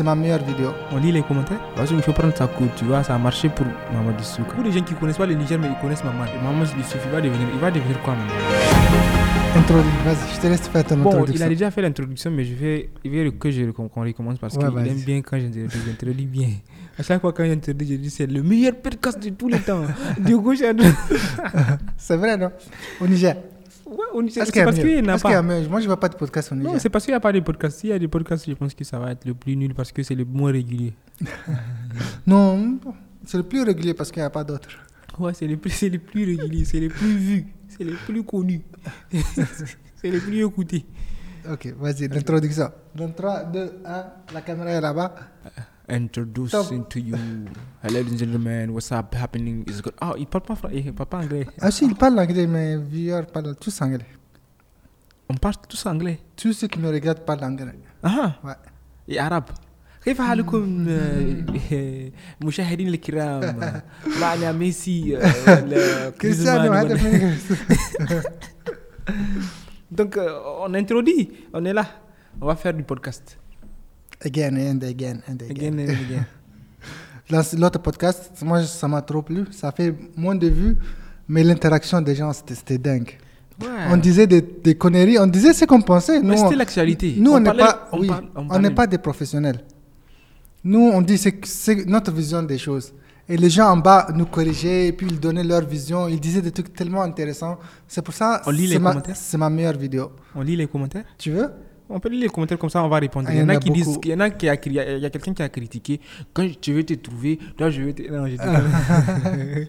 c'est ma meilleure vidéo. On lit les commentaires. Parce qu'il faut prendre sa cour, tu vois, ça a marché pour Mamadou Souka. Pour les gens qui connaissent pas le Niger, mais ils connaissent Maman. Maman, il suffit pas de devenir, il va devenir quoi Maman Introduis, vas-y, je te laisse faire ton Bon, il a déjà fait l'introduction, mais je vais, il veut que je qu'on recommence parce Ouais, qu'il aime bien quand j'introduis j'introduis bien. À chaque fois quand j'introduis, je dis c'est le meilleur podcast de tous les temps. du gauche à droite. C'est vrai, non? Au Niger. Ouais, on- c'est qu'il a parce qu'il n'a Est-ce qu'il y a pas. Moi, je ne vois pas de podcast au Niger. Non, c'est parce qu'il n'y a pas de podcast. S'il y a des podcasts, je pense que ça va être le plus nul parce que c'est le moins régulier. Non, c'est le plus régulier parce qu'il n'y a pas d'autres. Ouais, c'est le plus, le plus régulier, c'est le plus vu, c'est le plus connu, c'est le plus écouté. Ok, vas-y, l'introduction. Dans 3, 2, 1, la caméra est là-bas Introducing to you, hello ladies and gentlemen, what's up happening is good. Oh, il parle pas français, il parle pas anglais. Ah si, il parle anglais, mais viewers parlent tous anglais. On parle tous anglais. Tous ceux qui me regardent parlent anglais. Ah, Ouais. et arabe. كيف حالكم آه، مشاهدين الكرام معنا ميسي آه، Cristiano, ولا- هذا من- Donc euh, on introduit, on est là. On va faire du podcast. Again and again and Again again. and again. Dans L'autre podcast, moi, ça m'a trop plu. Ça fait moins de vues, mais l'interaction des gens, c'était c'était dingue. Ouais. On disait des, des conneries, on disait ce qu'on pensait. Mais Nous, c'était on- l'actualité. Nous, on n'est pas, on oui, parle- on on parlait- n'est pas des professionnels. Nous, on dit c'est notre vision des choses. Et les gens en bas nous corrigeaient, et puis ils donnaient leur vision. Ils disaient des trucs tellement intéressants. C'est pour ça, On lit les ma- commentaires? C'est ma meilleure vidéo. On lit les commentaires? Tu veux? On peut lire les commentaires comme ça, on va répondre. Ah, il y en a, qui disent, il y en a qui a, il y a, il y a quelqu'un qui a critiqué. Quand je vais te trouver, là je vais te. Non, je dis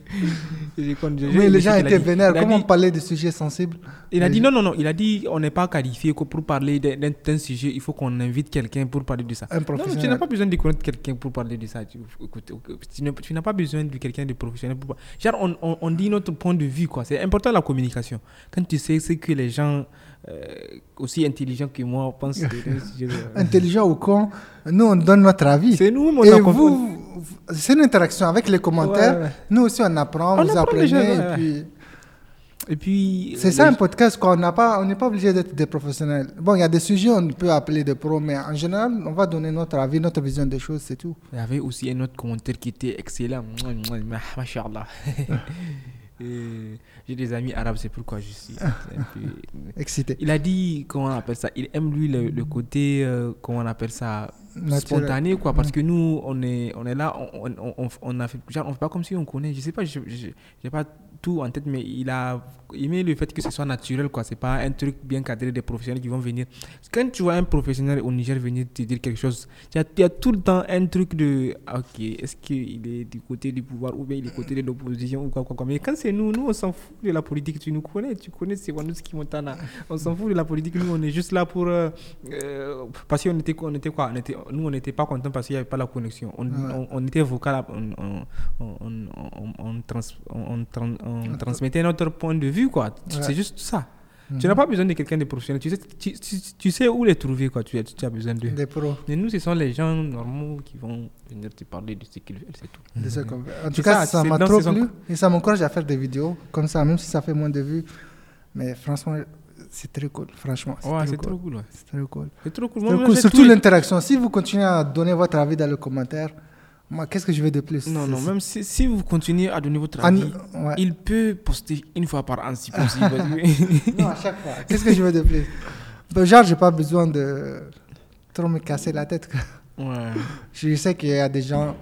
Oui, les gens étaient vénères. Comment on parlait de sujets sensibles? Il a dit non, non, non. Il a dit on n'est pas qualifié pour parler d'un sujet. Il faut qu'on invite quelqu'un pour parler de ça. Un Non, mais tu professionnel. n'as pas besoin de connaître quelqu'un pour parler de ça. Tu, écoute, tu n'as- tu pas besoin de quelqu'un de professionnel pour parler. Genre, on, on, on dit notre point de vue, quoi. C'est important la communication. Quand tu sais ce que les gens aussi intelligents que moi sujet. euh, Intelligent ou con, nous, on donne notre avis. C'est nous, on Et vous, c'est une interaction avec les commentaires. Ouais, ouais. Nous aussi, on apprend, On vous apprend apprenez. déjà, ouais, et puis... Et puis. C'est euh, ça les- un podcast, quoi. On n'a pas, on n'est pas obligé d'être des professionnels. Bon, il y a des sujets on peut appeler des pros, mais en général, on va donner notre avis, notre vision des choses, c'est tout. Il y avait aussi un autre commentaire qui était excellent. Mouah, J'ai des amis arabes, c'est pourquoi je suis un peu- Excité. Il a dit, comment on appelle ça Il aime lui le, le côté, euh, comment on appelle ça. Spontané, quoi. Parce que nous, on est, on est là, on, on, on, on a fait, genre, on fait pas comme si on connaît. Je sais pas, je n'ai pas tout en tête, mais il a aimé le fait que ce soit naturel, quoi. C'est pas un truc bien cadré des professionnels qui vont venir. Quand tu vois un professionnel au Niger venir te dire quelque chose, il y y a tout le temps un truc de, ah, ok, est-ce qu'il est du côté du pouvoir ou bien il est du côté de l'opposition ou quoi, quoi, quoi. Mais quand c'est nous, nous, on s'en fout de la politique. Tu nous connais, tu connais c'est Wanouski Montana. On s'en fout de la politique. Nous, on est juste là pour. euh, euh, parce qu'on était, on était quoi? On était, Nous, on n'était pas contents parce qu'il n'y avait pas la connexion. On, Ouais. on, on était vocal, on, on, on, on, on, on trans- on- on tran- on transmettait notre point de vue, quoi. Ouais. C'est juste ça. Mhm. Tu n'as pas besoin de quelqu'un de professionnel. Tu sais, tu, tu- tu sais où les trouver, quoi. Tu, tu as besoin d'eux. Des pros. Et nous, ce sont les gens normaux qui vont venir te parler de ce qu'ils veulent, c'est tout. fait. En tout cas, ça, m'a trop plu et ça m'encourage à faire des vidéos comme ça, même si ça fait moins de vues. Mais franchement, c'est très cool. Franchement, c'est Ouais, très cool. trop cool, ouais. C'est très cool. C'est trop cool. Moi, Surtout les- l'interaction. Si vous continuez à donner votre avis dans le commentaire, moi, qu'est-ce que je veux de plus? Non, non, même si, si vous continuez à donner votre Ah, avis, ouais. il peut poster une fois par an si possible. Non, à chaque fois. Qu'est-ce que je veux de plus? Ben, Genre, j'ai pas besoin de trop me casser la tête. ouais. Je sais qu'il y a des gens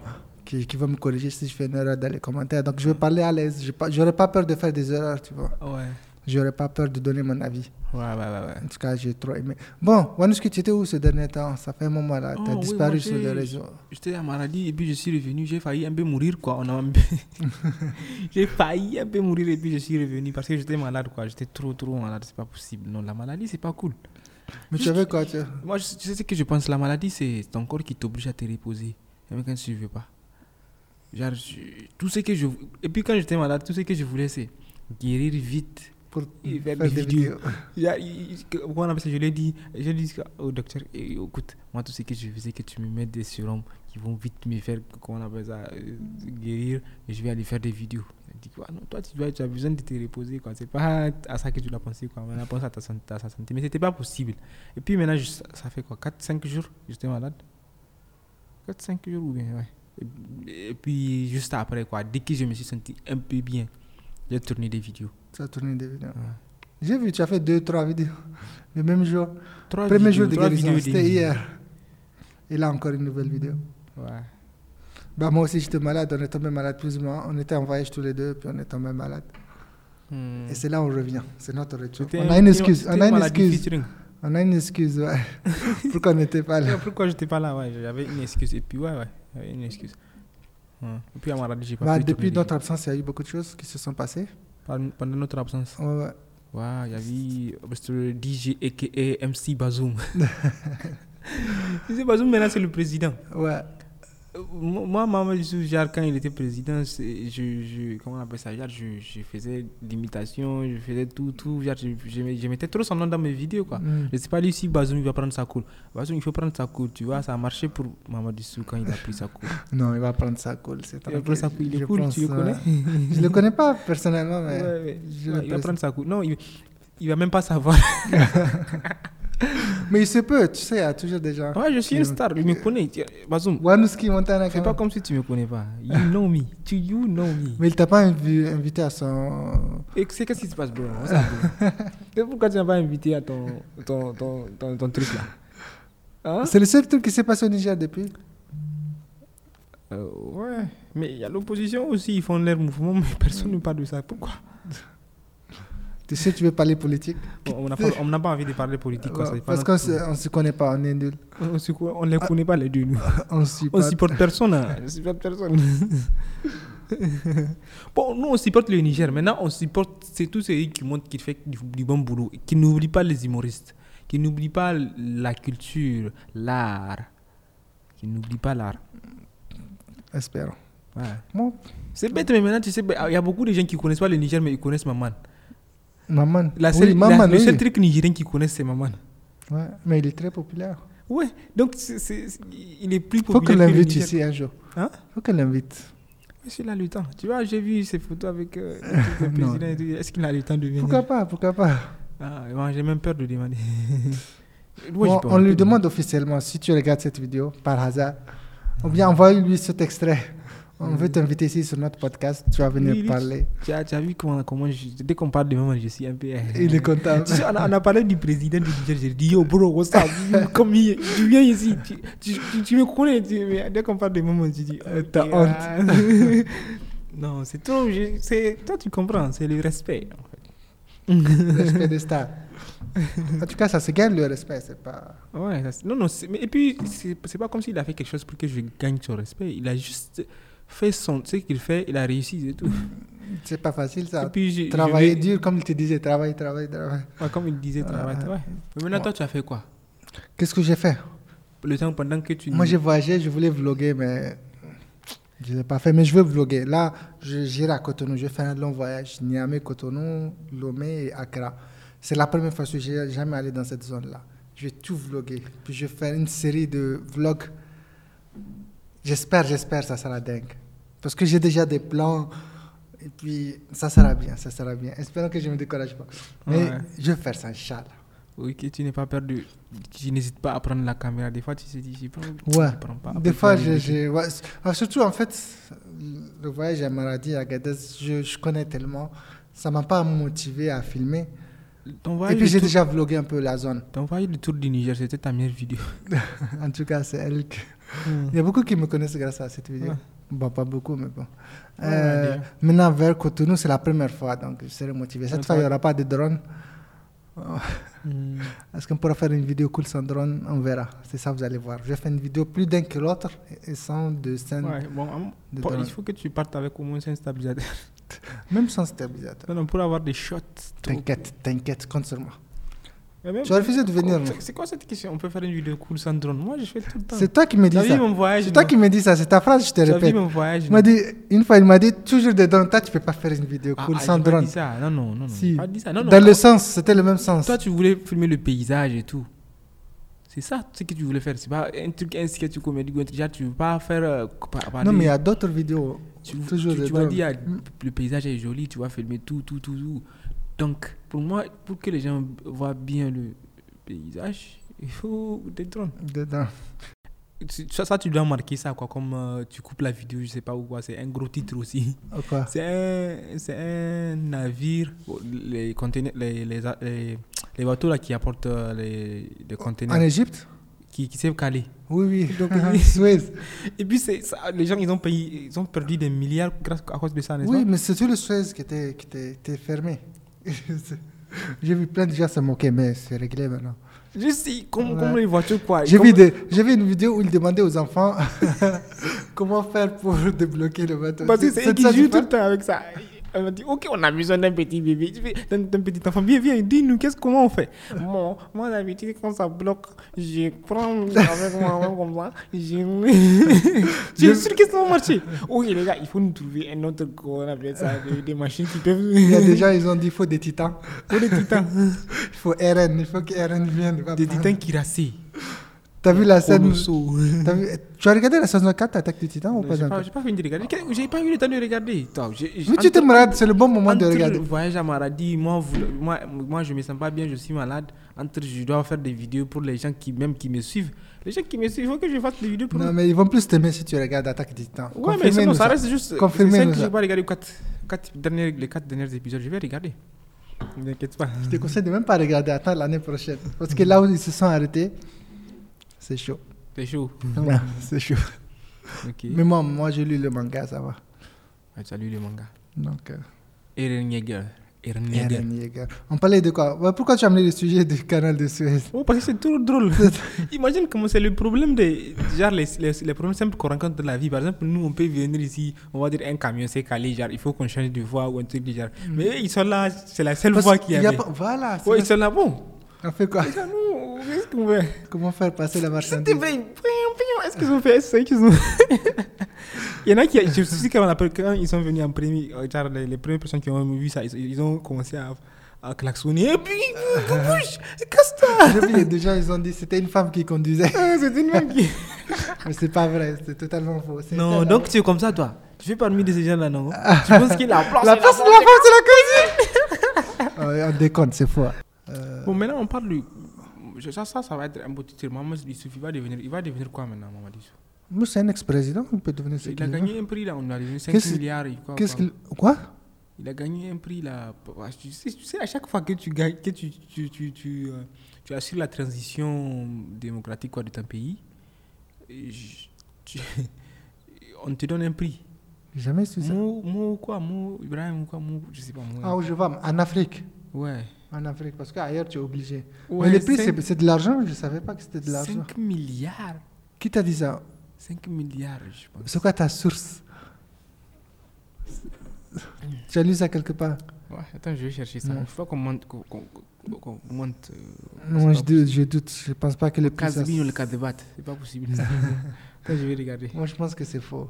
qui, qui vont me corriger si je fais une erreur dans les commentaires. Donc, je vais parler à l'aise. J'ai pas- J'aurais pas peur de faire des erreurs, tu vois. Ouais. J'aurais pas peur de donner mon avis. Ouais, ouais, ouais. En tout cas, j'ai trop aimé. Bon, Wanouski, tu étais où ce dernier temps? Ça fait un moment là. Tu as Oh, disparu sur les réseaux. J'étais à maladie et puis je suis revenu. J'ai failli un peu mourir, quoi. On a un peu- j'ai failli un peu mourir et puis je suis revenu parce que j'étais malade, quoi. J'étais trop, trop malade. C'est pas possible. Non, la maladie, c'est pas cool. Mais tu avais quoi tu... Moi, je, tu sais ce que je pense? La maladie, c'est ton corps qui t'oblige à te reposer. Même quand tu ne veux pas. Genre, je- tout ce que je. Et puis quand j'étais malade, tout ce que je voulais, c'est guérir vite. Pour faire des vidéos. a- que- on Je l'ai dit, je dit au docteur, eh, écoute, moi tout ce que je faisais, que tu me mets des sérums qui vont vite me faire, comment on appelle ça, euh, guérir, et je vais aller faire des vidéos. Il dit, quoi, non, toi tu, dois, tu as besoin de te reposer, quoi. C'est pas à ça que tu dois penser, quoi. Maintenant, pense à ta santé, à sa santé. Mais c'était pas possible. Et puis maintenant, je- ça, ça fait quoi 4-5 jours, j'étais malade. 4-5 jours ou bien, ouais. Et, et puis, juste après, quoi, dès que je me suis senti un peu bien, j'ai tourné des vidéos. Tu as tourné des vidéos. Ouais. J'ai vu, tu as fait deux, trois vidéos le même jour. Trois Premier vidéos, jour de guérison, c'était hier. Et là, encore une nouvelle vidéo. Ouais. Bah, moi aussi, j'étais malade. On est tombé malade plus ou moins. On était en voyage tous les deux, puis on est tombé malade. Hmm. Et c'est là où on revient. C'est notre retour. On a une excuse. On a une excuse. featuring. On a une excuse, ouais. Pourquoi on n'était pas là Pourquoi j'étais pas là? Ouais, j'avais une excuse. Et puis, ouais, ouais, j'avais une excuse. Ouais. Et puis, à Maradi, j'ai pas Bah, pu Depuis notre absence, il y a eu beaucoup de choses qui se sont passées. Pendant notre absence. Ouais, ouais. Ouais, il y avait Mr. DJ aka MC Bazoum. MC Bazoum, maintenant, c'est le président. Ouais. Euh, Moi, Maman genre, quand il était président, je, je, comment on appelle ça je, je faisais l'imitation, je faisais tout, tout. Je, je, je mettais trop son nom dans mes vidéos, quoi. Mm. Je sais pas lui si Bazoum va prendre sa cool. Bazoum, il faut prendre sa cool, tu vois. Ça a marché pour Maman Youssou quand il a pris sa cool. Non, il va prendre ça cool. C'est Il va prendre sa cool, il est cool, pense, tu le connais? ouais. Je le connais pas personnellement, mais. Ouais, ouais. je Ouais, le il va prendre sa cool. Non, il, il va même pas savoir. Mais il se peut, tu sais, il y a toujours des gens. Ouais, je suis une star, il me connaît. Bazoum, Wanouski Montana, fais pas comme si tu me connais pas. You know me. Tu, you know me. Mais il t'a pas invi- invité à son. Et c'est qu'est-ce qui se passe, bro? Et pourquoi tu n'as pas invité à ton, ton, ton, ton, ton truc là? Hein? C'est le seul truc qui s'est passé au Niger depuis. Euh, Ouais, mais il y a l'opposition aussi, ils font leur mouvement, mais personne ne parle de ça. Pourquoi? Tu sais, tu veux parler politique. On n'a pas, envie de parler politique. quoi, Ouais, parce qu'on notre- se, on se connaît pas, on est nul. on on les connaît pas les deux, nous. On pas. supporte personne. hein. On supporte personne. bon, nous, on supporte le Niger. Maintenant, on supporte. C'est tout celui qui montre qu'il fait du, du bon boulot. Qui n'oublie pas les humoristes. Qui n'oublie pas la culture, l'art. Qui n'oublie pas l'art. Espérons. Ouais. Bon, C'est bête, mais maintenant, tu sais, il y a beaucoup de gens qui connaissent pas le Niger, mais ils connaissent Maman. Maman. La oui, Maman, la- le seul truc nigérien qu'ils connaissent, c'est Maman. Ouais, mais il est très populaire. Ouais, donc c'est- c'est- c'est- il est plus Faut populaire que le l'invite ici un jour. Hein? Faut que l'invite. Mais s'il a le temps. Tu vois, j'ai vu ces photos avec euh, le président. Est-ce qu'il a le temps de venir? Pourquoi pas, pourquoi pas? Ah, j'ai même peur de demander. Ouais, Bon, j'ai peur on lui demande officiellement si tu regardes cette vidéo par hasard, ou bien envoie-lui cet extrait. On veut t'inviter ici sur notre podcast, tu vas venir Oui, parler. Tu as, tu as vu comment, comment je- dès qu'on parle de maman, je suis un peu. euh, Il est content. Tu sais, on, a, on a parlé du président du Niger. J'ai dit, yo, bro, what's up? Comme il- tu viens ici, tu, tu, tu- tu me connais. mais dès qu'on parle de maman, tu dis. Euh, t'as ok, honte. ah. non, c'est trop. je- Toi, tu comprends, c'est le respect. En fait. Respect des stars. En tout cas, ça se gagne le respect, c'est pas. Ouais, ça, non, non, c'est- mais, et puis, c'est pas comme s'il a fait quelque chose pour que je gagne son respect. Il a juste fait son, ce qu'il fait, il a réussi et tout. C'est pas facile Et ça. puis, je- je Travailler vais- dur, comme il te disait, travailler, travailler, travailler. Ouais, comme il disait, travail, Ouais. ouais. Mais maintenant, toi, tu as fait quoi? Qu'est-ce que j'ai fait? Le temps pendant que tu. Moi, j'ai voyagé, je voulais vlogger, mais je ne l'ai pas fait. Mais je veux vlogger. Là, j'irai à Cotonou. Je vais faire un long voyage. Niamey, Cotonou, Lomé et Accra. C'est la première fois que j'ai jamais allé dans cette zone-là. Je vais tout vlogger. Puis je vais faire une série de vlogs. J'espère, j'espère, ça sera dingue. Parce que j'ai déjà des plans. Et puis, ça sera bien, ça sera bien. Espérons que je ne me décourage pas. Mais Ouais. je vais faire ça, Inch'Allah. Oui, que tu n'es pas peur de. Tu n'hésites pas à prendre la caméra. Des fois, tu te dis, j'y prends. Ouais. prends pas. Des Après, fois, je, je- ouais, c- ah, surtout en fait, le voyage à Maradi, à Gadez, je, je connais tellement. Ça m'a pas motivé à filmer. Ton Et puis le j'ai déjà vlogué un peu la zone. ton voyage du tour du Niger, c'était ta meilleure vidéo. En tout cas, c'est elle. que- Il y a beaucoup qui me connaissent grâce à cette vidéo. Ouais. Bon, pas beaucoup, mais bon. Ouais, Euh, maintenant, vers Cotonou, c'est la première fois, donc je serai motivé. Cette fois, il n'y aura pas de drone. Hmm. Est-ce qu'on pourra faire une vidéo cool sans drone On verra. C'est ça, vous allez voir. Je vais faire une vidéo plus d'un que l'autre et sans de scène, Ouais, bon, de bon, il faut que tu partes avec au moins un stabilisateur. Même sans stabilisateur. Non, non, pour avoir des shots. T'inquiète, t'inquiète, compte sur moi. Tu as refusé de venir, C'est- quoi cette question? On peut faire une vidéo cool sans drone Moi, je fais tout le temps. C'est toi qui me dis ça. C'est toi qui me dis ça, c'est ta phrase, je te répète. mon voyage Il m'a dit, une fois, il m'a dit toujours des drones. Toi, tu peux pas faire une vidéo Ah, cool ah, sans j'ai pas drone. dit ça. Non, non, non. Si. j'ai pas dit ça. Non, non. Dans le sens, c'était le même sens. Toi, tu voulais filmer le paysage et tout. C'est ça ce que tu voulais faire. C'est pas un truc, un sketch ou comédie ou un truc. Tu veux pas faire. euh, par- non, mais il y a d'autres vidéos. tu, toujours tu, tu dit, ah, Mm. le paysage est joli, tu vas filmer tout, tout, tout, tout. Donc, pour moi, pour que les gens voient bien le paysage, il faut des drones. Dedans. tu- ça, ça, tu dois marquer ça, quoi. Comme euh, tu coupes la vidéo, je sais pas où, quoi. C'est un gros titre aussi. Ou quoi? C'est un, navire, oh, les, conteneurs, les, les, les, bateaux là qui apportent euh, les, les conteneurs, En Égypte? Qui, qui savent caler. Oui, oui. Donc, Suez. Et puis, ça, les gens, ils ont, payé, ils ont perdu des milliards grâce à cause de ça, n'est-ce Oui, pas? mais c'est tout le Suez qui était, qui était, était fermé. J'ai vu plein de gens se moquer, mais c'est réglé maintenant. Je sais, comme, Ouais. comme les voitures, quoi. J'ai Comme- vu, une vidéo où il demandait aux enfants comment faire pour débloquer le bateau. Parce que c'est qui tu tout le temps avec ça. Elle m'a dit, ok, on a besoin d'un petit bébé, d'un petit enfant. Viens, viens, dis-nous, qu'est-ce comment on fait? Bon, moi d'habitude, quand ça bloque, je prends avec moi main comme ça. Je... je suis sûr que ça va marcher. Ok, les gars, il faut nous trouver un autre, qu'on appelle ça, des, machines qui peuvent. Il y a des gens, ils ont dit qu'il faut des titans. Pour des titans. Il faut RN, il faut que RN vienne. Des titans qui rassent. T'as vu la scène t'as vu- Tu as regardé la saison 4 Attaque des Titans ou pas J'ai pas, pas fini de regarder. J'ai pas eu le temps de regarder. J'ai- Mais tu te malade, c'est le bon moment de regarder. voyage à Maradi, moi, vous- moi, moi, je me sens pas bien, je suis malade. Entre, je dois faire des vidéos pour les gens qui, même qui me suivent. Les gens qui me suivent, il faut que je fasse des vidéos pour Non, mais ils vont plus t'aimer si tu regardes Attaque des Titans. Ouais, mais c'est bon, Confirmez-nous ça ça. reste juste. Que ça. je vais regarder quatre, quatre derniers, les quatre derniers épisodes. Je vais regarder. Ne t'inquiète pas. Je te conseille de même pas regarder, attends l'année prochaine. Parce que là où ils se sont arrêtés, c'est chaud. C'est chaud. C'est chaud. Mais moi, moi j'ai lu le manga, ça va. Tu as lu le manga. Donc, euh, Eren Yeager. Eren Yeager. Eren Yeager. On parlait de quoi? Pourquoi tu as amené le sujet du canal de Suez? Oh, parce que c'est trop drôle. Imagine comment c'est le problème des. Genre, les, les, les problèmes simples qu'on rencontre dans la vie. Par exemple, nous, on peut venir ici, on va dire un camion s'est calé, genre, il faut qu'on change de voie ou un truc du genre. Mais eux, ils sont là, c'est la seule Parce voie qu'il y y a avait. pas- Voilà, Ouais, ils sont là, bon. On fait quoi? Les gars, nous, qu'est-ce qu'on fait Comment faire passer la C'était marchandise Est-ce qu'ils ont fait C'est eux qu'ils ont. Il y en a qui. Je suis quand, on appelle- quand ils sont venus en premier, euh, genre, les, les premières personnes qui ont vu ça, ils, ils ont commencé à, à klaxonner. Et puis, bouge, casse-toi J'ai vu, il y a des gens, ils ont dit c'était une femme qui conduisait. Ah, C'est une même qui. Mais c'est pas vrai, c'est totalement faux. C'est Non, donc tu es comme ça, toi. Tu fais parmi de ces gens-là, non? Tu penses qu'il a la place La place de la femme, c'est la cuisine On déconne, c'est faux. Euh, Bon, maintenant, on parle de. je- Ça, ça, ça va être un titre. Maman, il va devenir, il va devenir quoi maintenant, Maman Dissou Moi, c'est un ex-président, il peut devenir ce Il a gagné un prix, là. On a devenu 5 Qu'est-ce- milliards. quoi, Qu'est-ce qu'il. Quoi? Il a gagné un prix là. Tu sais, tu sais, à chaque fois que tu gagnes, que tu, tu, tu, tu, euh, tu assures la transition démocratique quoi, de ton pays, on te donne un prix. Jamais su ça. Mou quoi, mou, Ibrahim quoi, mou, je sais pas. Mou, Ah, où je vais En Afrique. ouais. En Afrique, parce qu'ailleurs, tu es obligé. Ouais, Mais le prix, c'est de l'argent, je savais pas que c'était de l'argent. 5 milliards. Qui t'a dit ça? 5 milliards, je pense. C'est quoi ta source? Tu as lu ça quelque part? Ouais, attends, je vais chercher ça. Non. Il faut qu'on monte. Qu'on- qu'on monte euh, Moi, je, doute- je doute. Je pense pas que le prix. ça- Casabine ou le cas de batte. C'est pas possible. Attends, je vais regarder. Moi, je pense que c'est faux.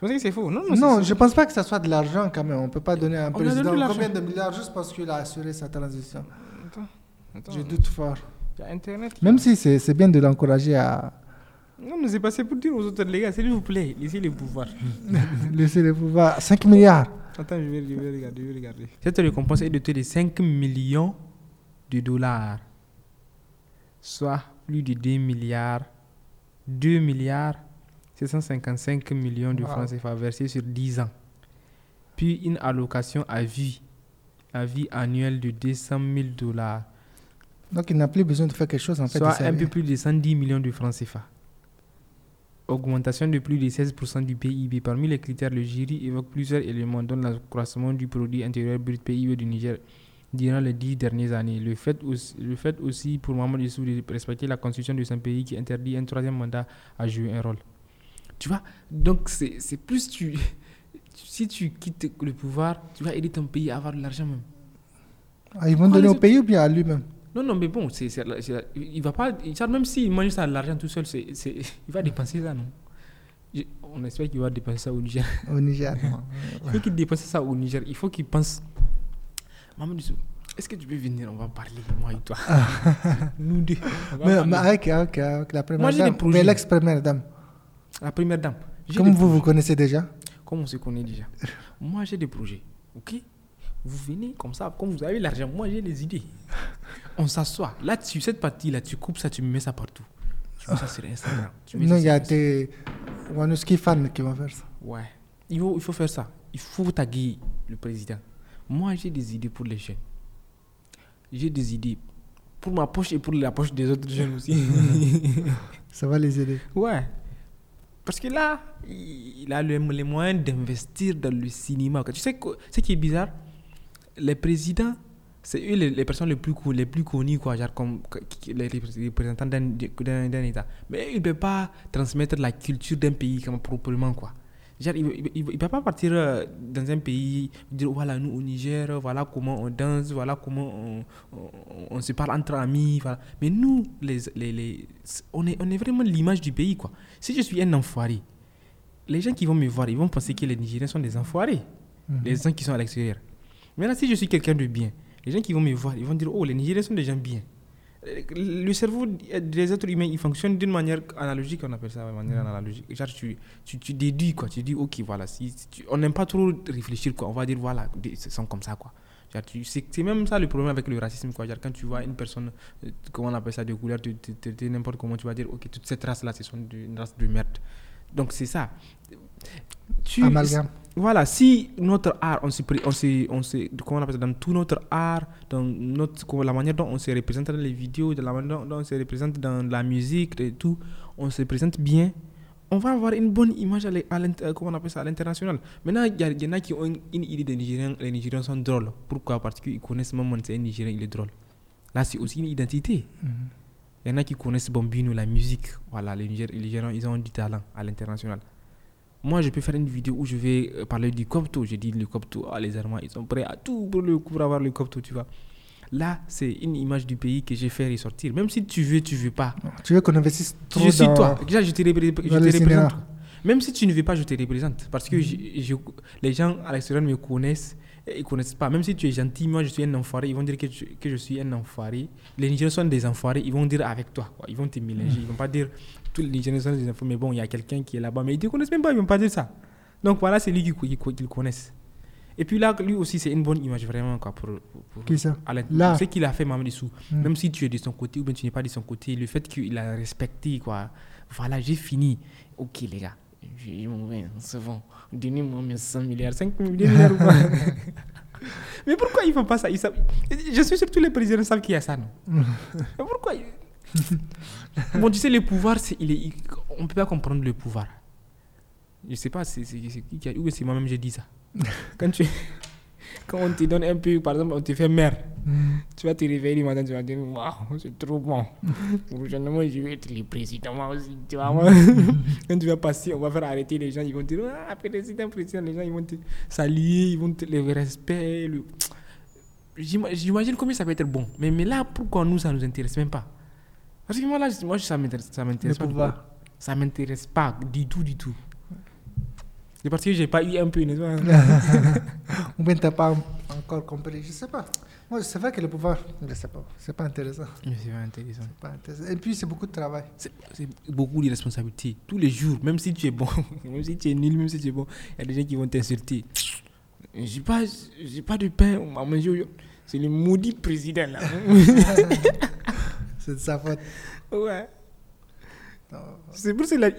Je pensais que c'est faux. Non, non, je pense pas que ça soit de l'argent quand même. On peut pas donner à un On président de combien de milliards juste parce qu'il a assuré sa transition. Attends, attends. Je doute fort. Il y a Internet. Même si c'est bien de l'encourager à Non, mais c'est passé pour dire aux autres, les gars, s'il vous plaît, laissez le pouvoir. laisser le pouvoir. 5 milliards. Attends, je vais, je vais regarder, je vais regarder. Cette récompense est dotée de 5 millions de dollars, soit plus de 2 milliards, 2 milliards 755 millions de Wow. francs CFA versés sur 10 ans. Puis une allocation à vie, à vie annuelle de 200 000 dollars, Donc il n'a plus besoin de faire quelque chose en fait. soit un peu plus de 110 millions de francs CFA. Augmentation de plus de 16% du PIB. Parmi les critères, le jury évoque plusieurs éléments, dont l'accroissement du produit intérieur brut PIB du Niger durant les dix dernières années. Le fait aussi, le fait aussi pour Mamadou Issou de respecter la constitution de son pays qui interdit un troisième mandat à jouer un rôle. Tu vois Donc c'est c'est plus tu... Si tu quittes le pouvoir, tu vas aider ton pays à avoir de l'argent même. Ah, ils vont donner au pays ou bien à lui-même? Non, non, mais bon, c'est, il va pas, même s'il mange ça de l'argent tout seul, c'est, c'est- il va dépenser ça, non? Je- On espère qu'il va dépenser ça au Niger. au Niger. non. Il faut qu'il dépense ça au Niger. Il faut qu'il pense. Maman est-ce que tu peux venir? On va parler, moi et toi. Nous deux. mais, mais avec, avec, avec la première Moi, dame. Mais l'ex-première dame. La première dame. Comme vous, vous connaissez déjà Comme on se connaît déjà. Moi, j'ai des projets. Ok? Vous venez comme ça, comme vous avez l'argent, moi j'ai des idées. On s'assoit. Là, tu, cette partie-là, tu coupes ça, tu me mets ça partout. Tu mets ça sur Instagram. Tu mets Non, il y a des Wanuski fans qui vont faire ça. Ouais. Il faut, il faut faire ça. Il faut taguer le président. Moi, j'ai des idées pour les jeunes. J'ai des idées pour ma poche et pour la poche des autres jeunes aussi. Ça va les aider. ouais. Parce que là, il a le- les moyens d'investir dans le cinéma. Tu sais ce qui est bizarre Les présidents, c'est eux les, personnes les plus, les plus connues, quoi, genre comme les repré- représentants d'un État. Mais ils ne peuvent pas transmettre la culture d'un pays comme proprement, quoi. Genre, il ne peut pas partir euh, dans un pays, dire voilà, nous au Niger, voilà comment on danse, voilà comment on, on- on se parle entre amis. Voilà. Mais nous, les, les, les- on, est, on est vraiment l'image du pays. Quoi. Si je suis un enfoiré, les gens qui vont me voir, ils vont penser que les Nigériens sont des enfoirés, Mhm. les gens qui sont à l'extérieur. Maintenant, si je suis quelqu'un de bien, les gens qui vont me voir, ils vont dire oh, les Nigériens sont des gens bien. Euh, Le cerveau des êtres humains, il fonctionne d'une manière analogique, on appelle ça de manière analogique. Genre, tu, tu, tu déduis, quoi. Tu dis, ok, voilà. Si, si tu- on n'aime pas trop réfléchir, quoi. On va dire, voilà, ils sont comme ça, quoi. C'est même ça le problème avec le racisme, quoi. Genre, quand tu vois une personne, euh, comment on appelle ça, de couleur, tu- n'importe comment, tu vas dire, ok, toute cette race-là, c'est une race de merde. Donc, c'est ça. Tu- Amalgame. voilà, si notre art, on se, on se, on se, comment on appelle ça, dans tout notre art, dans notre, la manière dont on se représente dans les vidéos, de la manière dont on se représente dans la musique et tout, on se présente bien, on va avoir une bonne image à euh, l'international. Maintenant, il y, en a qui ont une, une idée des Nigériens, les Nigériens sont drôles. Pourquoi? Parce qu'ils connaissent même c'est un Nigérien, il est drôle. Là, c'est aussi une identité. Mhm. Il y en a qui connaissent Bombino, la musique. Voilà, les Nigér- les Nigériens, ils ont du talent à l'international. Moi, je peux faire une vidéo où je vais euh, parler du Copto. Je dis le Copto, ah, les Allemands, ils sont prêts à tout pour, le, pour avoir le Copto, tu vois. Là, c'est une image du pays que j'ai fait ressortir. Même si tu veux, tu veux pas. Tu veux qu'on investisse trop je suis dans... toi. Déjà, je te, repré- je représente. Même si tu ne veux pas, je te représente. Parce que je- je- les gens à l'extérieur me connaissent ils ne connaissent pas. Même si tu es gentil, moi je suis un enfoiré, ils vont dire que, tu- que je suis un enfoiré. Les Nigériens sont des enfoirés, ils vont dire avec toi. quoi. Ils vont te mélanger. Ils ne vont pas dire tous les Nigériens sont des enfoirés, mais bon, il y a quelqu'un qui est là-bas. Mais ils ne te connaissent même pas, ils ne vont pas dire ça. Donc voilà, c'est lui qui- qui- qui- qu'ils connaissent. Et puis là, lui aussi, c'est une bonne image vraiment. Quoi, pour, pour- Qui ça? Là. Ce qu'il a fait, Mamadou Mm. même si tu es de son côté ou bien tu n'es pas de son côté, le fait qu'il a respecté, quoi. Voilà, j'ai fini. Ok, les gars, j'ai mon vin, c'est bon. Donnez-moi mes 100 milliards, 5 milliards ou pas. Mais pourquoi ils font pas ça? Ils savent... Je suis sûr que tous les présidents savent qu'il y a ça, non? Mais pourquoi Bon, tu sais, le pouvoir, c'est, il est, on ne peut pas comprendre le pouvoir. Je sais pas, c'est, c'est, c'est qui qui a... Ou c'est moi-même j'ai dit ça. Quand tu... Quand on te donne un peu, par exemple, on te fait maire. Mhm. Tu vas te réveiller le matin, tu vas dire Waouh, c'est trop bon. Prochainement, je vais être le président, moi aussi. Tu vois, moi. Quand tu vas passer, on va faire arrêter les gens. Ils vont dire Ah, président, président. Les gens, ils vont te saluer, ils vont te le respect. le- J'imagine combien ça peut être bon. Mais, mais là, pourquoi nous, ça nous intéresse même pas? Parce que moi, là, moi ça m'intéresse pas. Ça m'intéresse pas du tout, du tout. C'est parce que j'ai pas eu un peu, n'est-ce pas? Ou bien t'as pas encore compris. Je sais pas. Moi, c'est vrai que le pouvoir, je sais pas. C'est pas intéressant. Mais c'est pas intéressant. Pas intéressant. Et puis, c'est beaucoup de travail. C'est beaucoup de responsabilités. Tous les jours, même si tu es bon, même si tu es nul, même si tu es bon, il y a des gens qui vont t'insulter. J'ai pas, j'ai pas de pain à manger. C'est le maudit président là. C'est de sa faute. ouais. C'est pour cela,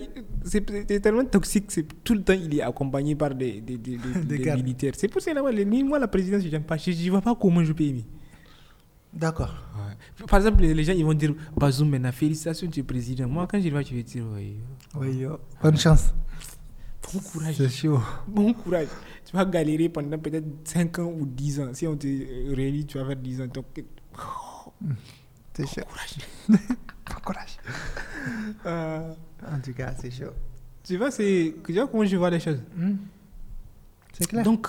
c'est c'est tellement toxique. c'est Tout le temps, il est accompagné par des, des, des, des- Des des gardes. militaires. C'est pour cela, les- moi, la présidence, je n'aime pas. Je ne vois pas comment je peux aimer. D'accord. Par exemple, les gens, ils vont dire Bazoum, maintenant, félicitations, tu es président. Moi, quand je vois, je vais dire, Oui, yo. Bonne chance. bon courage. C'est chaud. Bon courage. Tu vas galérer pendant peut-être 5 ans ou 10 ans. Si on te réunit, tu vas faire 10 ans. Donc, C'est chaud. courage. Bon courage. Euh, En tout cas, c'est chaud. tu vois, c'est tu vois comment je vois les choses. Hmm? C'est clair. Donc,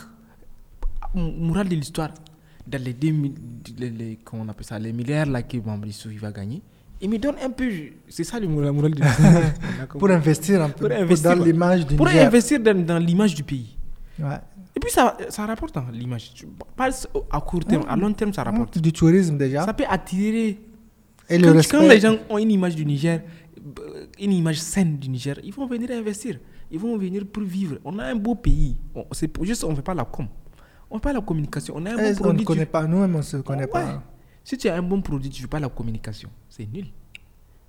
m- morale de l'histoire, dans les 2000, les, les- on appelle ça, les milliards là que Mambrissou va gagner, il me donne un peu. C'est ça le, la morale de l'histoire. Pour investir un peu Pour investir, dans l'image du Pour Niger. investir dans, dans l'image du pays. Ouais. Et puis, ça, ça rapporte hein, l'image. Pas à court terme, à long terme, ça rapporte. Du tourisme déjà. Ça peut attirer Et le quand, respect. quand les gens ont une image du Niger, euh, une image saine du Niger, ils vont venir investir. Ils vont venir pour vivre. On a un beau pays. On, c'est juste, on ne fait pas la com. On ne fait pas la communication. On a un Eh, bon on produit. ne tu- connaît pas. Nous-mêmes, on ne se connaît Ouais. pas. Si tu as un bon produit, tu ne fais pas la communication. C'est nul.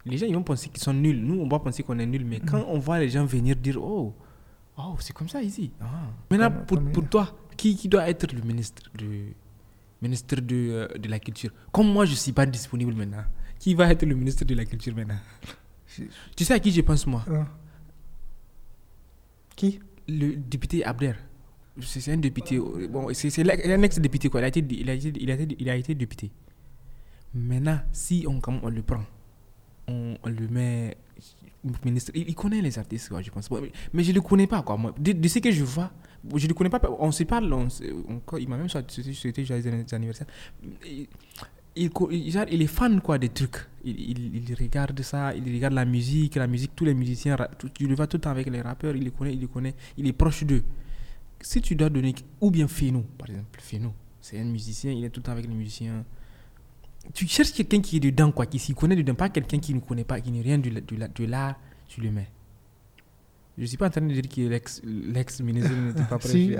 Les gens, ils vont penser qu'ils sont nuls. Nous, on va penser qu'on est nuls. Mais Mm. quand on voit les gens venir dire Oh, oh c'est comme ça ici. Ah. Maintenant, Comme- pour, pour toi, qui, qui doit être le ministre de, ministre de, euh, de la Culture? Comme moi, je ne suis pas disponible maintenant. Qui va être le ministre de la Culture maintenant? Tu sais à qui je pense, moi? Hein? Qui? Le député Abder. C'est un député. Bon, c'est un ex-député, quoi. Il a, été, il, a été, il, a été, il a été député. Maintenant, si on, on le prend, on, on le met ministre. Il, il connaît les artistes, quoi, je pense. Bon, mais, mais je ne le connais pas, quoi. Moi, de, de ce que je vois, je ne le connais pas. On se parle, on, il m'a même souhaité joyeux anniversaire. Il, genre, il est fan quoi des trucs. Il, il, il regarde ça, il regarde la musique, la musique, tous les musiciens, tu le vois tout le temps avec les rappeurs, il les connaît, il les connaît, il est proche d'eux. Si tu dois donner, ou bien Feno, par exemple, Feno, c'est un musicien, il est tout le temps avec les musiciens. Tu cherches quelqu'un qui est dedans, quoi, qui s'y connaît dedans, pas quelqu'un qui ne connaît pas, qui n'est rien de, de, la- de l'art, tu le mets. Je ne suis pas en train de dire que l'ex- l'ex-ministre n'était pas prêt Si.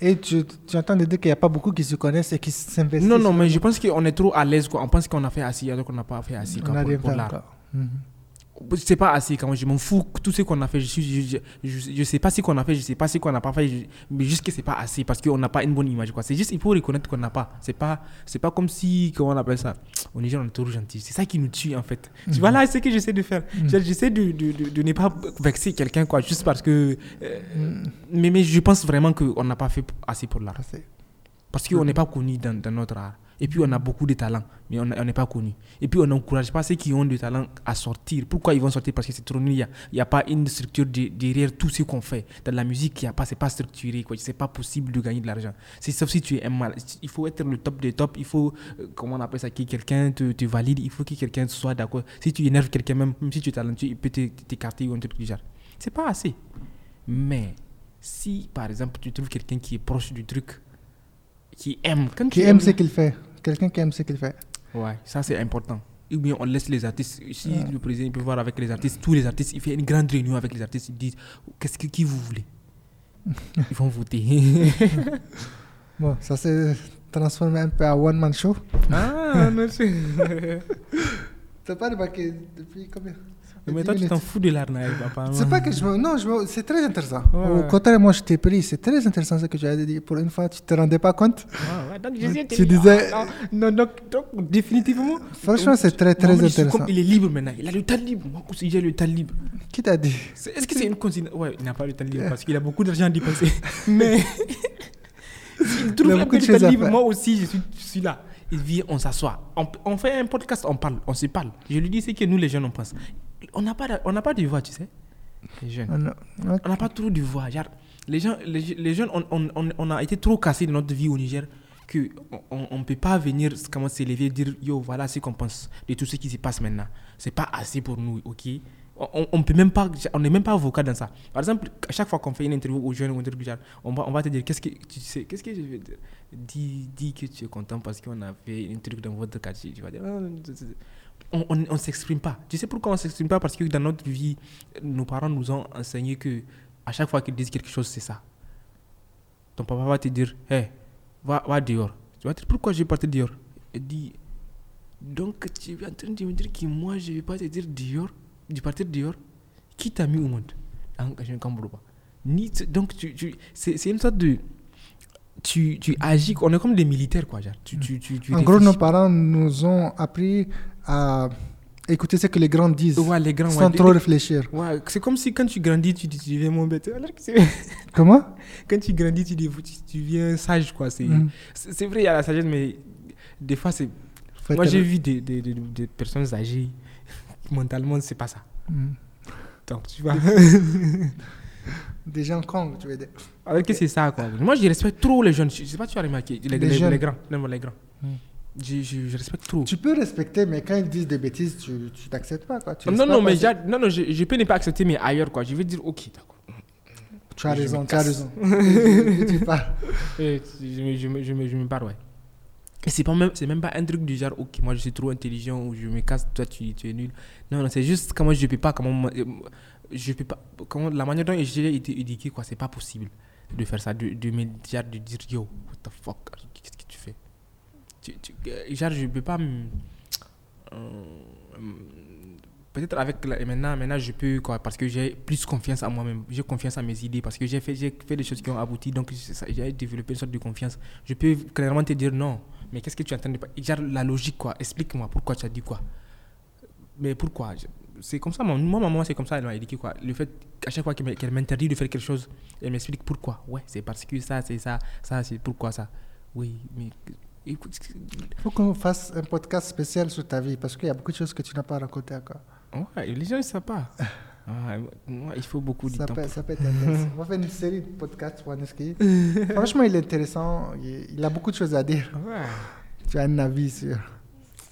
Et tu, tu entends de dire qu'il n'y a pas beaucoup qui se connaissent et qui s'investissent. Non, non, mais je pense qu'on est trop à l'aise. On pense qu'on a fait assis alors qu'on n'a pas fait assis On pour, pour encore. Mhm. C'est pas assez quand. Je m'en fous. Tout ce qu'on a fait, je, suis, je, je, sais pas ce qu'on a fait, je sais pas ce qu'on n'a pas fait, je- mais juste que c'est pas assez parce qu'on n'a pas une bonne image. quoi. C'est juste, il faut reconnaître qu'on n'a pas. C'est pas, c'est pas comme si, comment on appelle ça Au Niger, on est trop gentil. C'est ça qui nous tue en fait. Tu vois là, c'est ce que j'essaie de faire. Mhm. J'essaie de, de, de, de ne pas vexer quelqu'un, quoi, juste parce que. euh, Mhm. mais, mais je pense vraiment qu'on n'a pas fait assez pour l'art. Parce qu'on n'est pas connu dans, dans notre art. Et puis on a beaucoup de talents, mais on n'est pas connu. Et puis on n'encourage pas ceux qui ont du talent à sortir. Pourquoi ils vont sortir? Parce que c'est trop nul. Il n'y a, a pas une structure de- derrière tout ce qu'on fait. Dans la musique, y a pas, structuré. Ce n'est pas possible de gagner de l'argent. C'est sauf si tu es mal. Il faut être le top des tops. Il faut, euh, comment on appelle ça, que quelqu'un te, te valide. Il faut que quelqu'un soit d'accord. Si tu énerves quelqu'un, même, même si tu es talentueux, il peut te- t'écarter ou un truc du genre. C'est pas assez. Mais si, par exemple, tu trouves quelqu'un qui est proche du truc, qui aime, quand Qui tu aime aimes- ce qu'il fait. Quelqu'un qui aime ce qu'il fait. Ouais, ça c'est important. Ou bien on laisse les artistes. Si Ouais. le président il peut voir avec les artistes, tous les artistes, il fait une grande réunion avec les artistes, ils disent qu'est-ce que qui vous voulez? Ils vont voter. Bon, ça s'est transformé un peu en one-man show. ah, non, c'est. T'as pas remarqué depuis combien? Mais toi, tu t'en fous de l'arnaque, papa. C'est pas que je me... Non, je me- c'est très intéressant. Ouais, Au contraire, moi, je t'ai pris. C'est très intéressant ce que tu as dit. Pour une fois, tu te rendais pas compte. Ouais, donc, Tu disais- ah, Non, non, donc, donc, définitivement. Franchement, c'est très, très Mohamed, intéressant. comme- il est libre maintenant. Il a le temps libre. Moi aussi, j'ai le temps libre. Qui t'a dit? Est-ce que c'est une consigne Ouais, il n'a pas le temps libre parce qu'il a beaucoup d'argent à dépenser. Mais il trouve un peu de temps libre. Moi aussi, je suis, je suis là. Il vient, on s'assoit. On, on fait un podcast, on parle, on se parle. Je lui dis ce que nous, les jeunes, on pense. On n'a pas, de- on pas de voix, tu sais. Les jeunes. On n'a pas trop de voix. Genre, les, gens, les, les jeunes, on, on, on, a été trop cassés dans notre vie au Niger que on ne peut pas venir comment s'élever et dire yo voilà ce qu'on pense de tout ce qui se passe maintenant c'est pas assez pour nous ok? On, on peut même pas on n'est même pas avocat dans ça par exemple à chaque fois qu'on fait une interview aux jeunes on va on va te dire qu'est-ce que tu sais qu'est-ce que je veux dire? Dis, dis que tu es content parce qu'on a fait un truc dans votre quartier tu vas dire Ah, on on s'exprime pas tu sais pourquoi on s'exprime pas parce que dans notre vie nos parents nous ont enseigné que à chaque fois qu'ils disent quelque chose c'est ça ton papa va te dire hé va, va dehors. Tu vas te dire, pourquoi je vais partir dehors? Il dit, donc tu es en train de me dire que moi je ne vais pas te dire dehors, de partir dehors Qui t'a mis au monde? Ah, Je ne comprends pas. Donc tu, tu, c'est une sorte de... Tu, tu agis, on est comme des militaires quoi. Genre. Tu, tu, tu, tu En gros, nos parents nous ont appris à écouter ce que les grands disent Ouais, les grands, sans ouais, trop les- réfléchir. Ouais, c'est comme si quand tu grandis, tu, tu deviens mon bête. Alors que c'est- Comment? Quand tu grandis, tu, dev- tu, tu deviens sage quoi. C'est Mm. vrai, il y a la sagesse, mais des fois c'est Moi, j'ai vu des, des, des, personnes âgées, mentalement, c'est pas ça. Mm. Donc, tu vois. Des gens cons, tu veux dire. Alors que c'est ça, quoi. Moi, je respecte trop les jeunes. Je sais pas si tu as remarqué. Les, Les les grands. Non, les grands. Mm. Je, je, je respecte trop. Tu peux respecter, mais quand ils disent des bêtises, tu tu t'acceptes pas. Quoi. Tu non, non, mais non, non, je, je peux ne pas accepter, mais ailleurs, quoi. Je vais dire, ok, d'accord. Tu as raison, tu as raison. Tu pars. Je, me- je, me- je, me- je me barre, ouais. Et c'est pas même, c'est même pas un truc du genre, ok, moi je suis trop intelligent ou je me casse, toi tu, tu es nul. Non, non, c'est juste comment je peux pas, comment, euh, je peux pas, comment, la manière dont j'ai été éduqué, quoi, c'est pas possible de faire ça, de, de me dire, de dire, yo, what the fuck, qu'est-ce que tu fais tu, tu, euh, Genre, je peux pas euh, peut-être avec la- maintenant, maintenant je peux quoi parce que j'ai plus confiance en moi-même, j'ai confiance en mes idées parce que j'ai fait, fait des choses qui ont abouti, donc j'ai développé une sorte de confiance. Je peux clairement te dire non, mais qu'est-ce que tu es en train de genre la logique quoi, explique-moi pourquoi tu as dit quoi. Mais pourquoi? C'est comme ça, moi, maman, c'est comme ça, elle m'a éduqué quoi. Le fait qu'à chaque fois qu'elle m'interdit de faire quelque chose, elle m'explique pourquoi. Ouais, c'est parce que ça, c'est ça, ça, c'est pourquoi ça. Oui, mais Il faut qu'on fasse un podcast spécial sur ta vie parce qu'il y a beaucoup de choses que tu n'as pas racontées encore. Ouais, les gens ne savent pas. Ah, moi, il faut beaucoup de Ça temps. peut, ça peut être intéressant. On va faire une série de podcasts Waneski. Franchement, il est intéressant. Il, il a beaucoup de choses à dire. Ouais. Tu as un avis sur.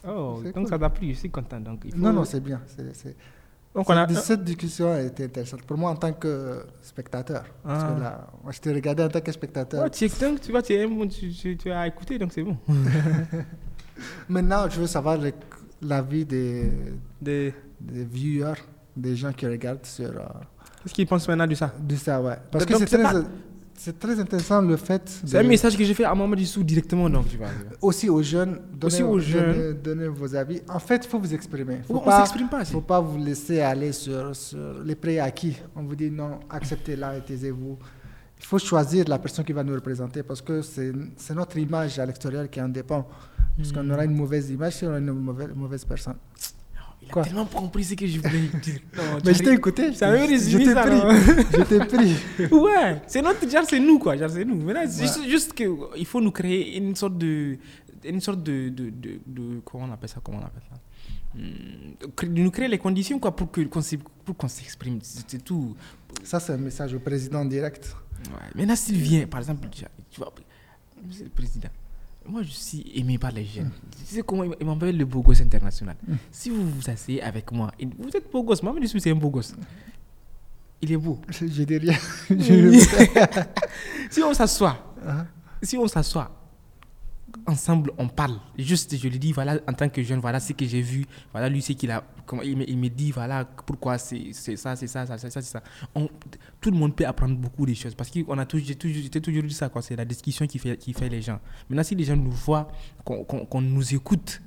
Oh, donc cool. ça t'a plu, je suis content. Donc, il faut... Non, non, c'est bien. C'est- c'est- Donc on a. Cette, discussion a été intéressante pour moi en tant que spectateur. Parce Ah. que là, moi, je t'ai regardé en tant que spectateur. Ouais, tu, es- tu vois, tu, es tu, as écouté, donc c'est bon. Maintenant, je veux savoir l'avis des, De... des viewers, des gens qui regardent sur. euh, Qu'est-ce qu'ils pensent maintenant de ça? de ça, ouais. Parce Donc, que c'est c'est très, pas- c'est très intéressant le fait. C'est un de- message que j'ai fait à Maman Dissou directement, donc tu vois. Aussi aux jeunes, donnez, Aussi aux donnez- jeunes. donnez vos avis. En fait, il faut vous exprimer. Faut On, pas, s'exprime pas assez. faut pas vous laisser aller sur, sur les préacquis. On vous dit non, acceptez-la et taisez-vous. Il faut choisir la personne qui va nous représenter parce que c'est notre image à l'extérieur qui en dépend. Parce qu'on aura une mauvaise image si on a une mauvaise, mauvaise personne. Il a Quoi? tellement compris ce que je voulais dire. Non, Mais je t'ai écouté. Ça avait résumé ça, pris. Je t'ai pris. Ouais, c'est notre genre, c'est nous quoi, genre c'est nous. Maintenant, c'est Ouais. juste, juste que il faut nous créer une sorte de, une sorte de, de, de, de- comment on appelle ça, comment on appelle ça, Hmm, nous créer les conditions quoi pour qu'on pour qu'on s'exprime, c'est tout. Ça, c'est un message au président direct. Ouais. Maintenant s'il vient, par exemple, tu tu vois, Monsieur le président. Moi, je suis aimé par les jeunes. Tu sais comment il m'appelle le beau gosse international? Si vous vous asseyez avec moi, vous êtes beau gosse. Moi, je suis c'est un beau gosse. Il est beau. Je, dis rien. Je- Si on s'assoit, Hein? si on s'assoit, ensemble, on parle. Juste, je lui dis, voilà, en tant que jeune, voilà ce que j'ai vu. Voilà, lui, c'est qu'il a. Comment, il, me, il me dit, voilà, pourquoi c'est ça, c'est ça, c'est ça, c'est ça. On- tout le monde peut apprendre beaucoup de choses. Parce qu'on a toujours, j'ai toujours, toujours dit ça, quoi. C'est la discussion qui fait, qui fait les gens. Maintenant, si les gens nous voient, qu'on qu'on nous écoute,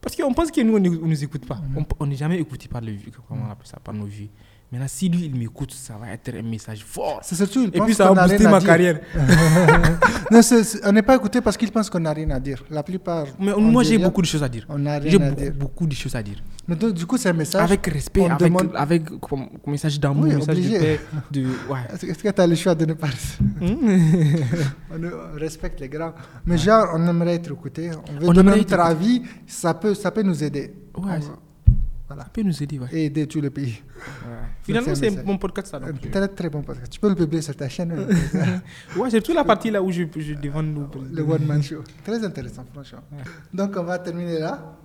parce qu'on pense que nous, on ne nous écoute pas. On- On n'est jamais écouté par, le, comment on appelle ça, par nos vies. Maintenant, si lui, il m'écoute, ça va être un message fort. C'est surtout, il Et pense puis, ça va booster ma dire. carrière. non, on n'est pas écouté parce qu'il pense qu'on n'a rien à dire. La plupart. Mais moi, j'ai beaucoup de choses à dire. On n'a rien à dire. beaucoup de choses à dire. Mais donc, du coup, c'est un message. Avec respect, avec, demande- avec comme, comme message d'amour, Oui, message obligé. de paix. De, ouais. Est-ce que tu as le choix de ne pas. on on respecte les grands. Mais genre, on aimerait être écouté. On veut On donner aimerait notre avis. Ça peut, ça peut nous aider. Ouais, On- voilà. Ça peut nous aider, ouais. Et aider tout le pays. Finalement, c'est un mon podcast, ça. Donc, très, très bon podcast. Tu peux le publier sur ta chaîne. hein, euh, ouais, c'est toute la partie là où je, je défends nous. le One Man Show. Très intéressant, franchement. Donc, on va terminer là.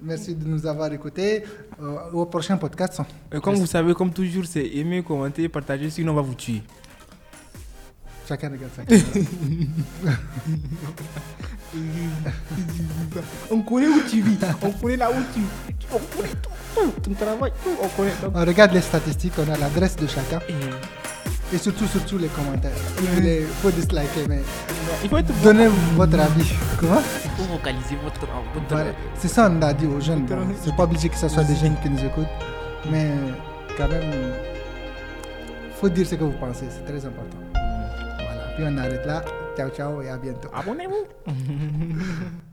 Merci de nous avoir écoutés. Euh, au prochain podcast. Euh, Comme vous savez, comme toujours, c'est aimer, commenter, partager, sinon on va vous tuer. Chacun regarde sa. On connaît où tu vis, on connaît là où tu On connaît tout, tout, ton travail, tout, on connaît. On regarde les statistiques, on a l'adresse de chacun. et- Et surtout, surtout les commentaires. Il faut disliker, mais il faut être bon. donnez votre avis. Comment? Il faut vocaliser votre. votre Voilà. C'est ça, on a dit aux jeunes. Bon, c'est pas obligé que ce soit des jeunes qui nous écoutent, mais quand même, faut dire ce que vous pensez. C'est très important. Voilà. Puis on arrête là. Ciao, ciao et à bientôt. Abonnez-vous.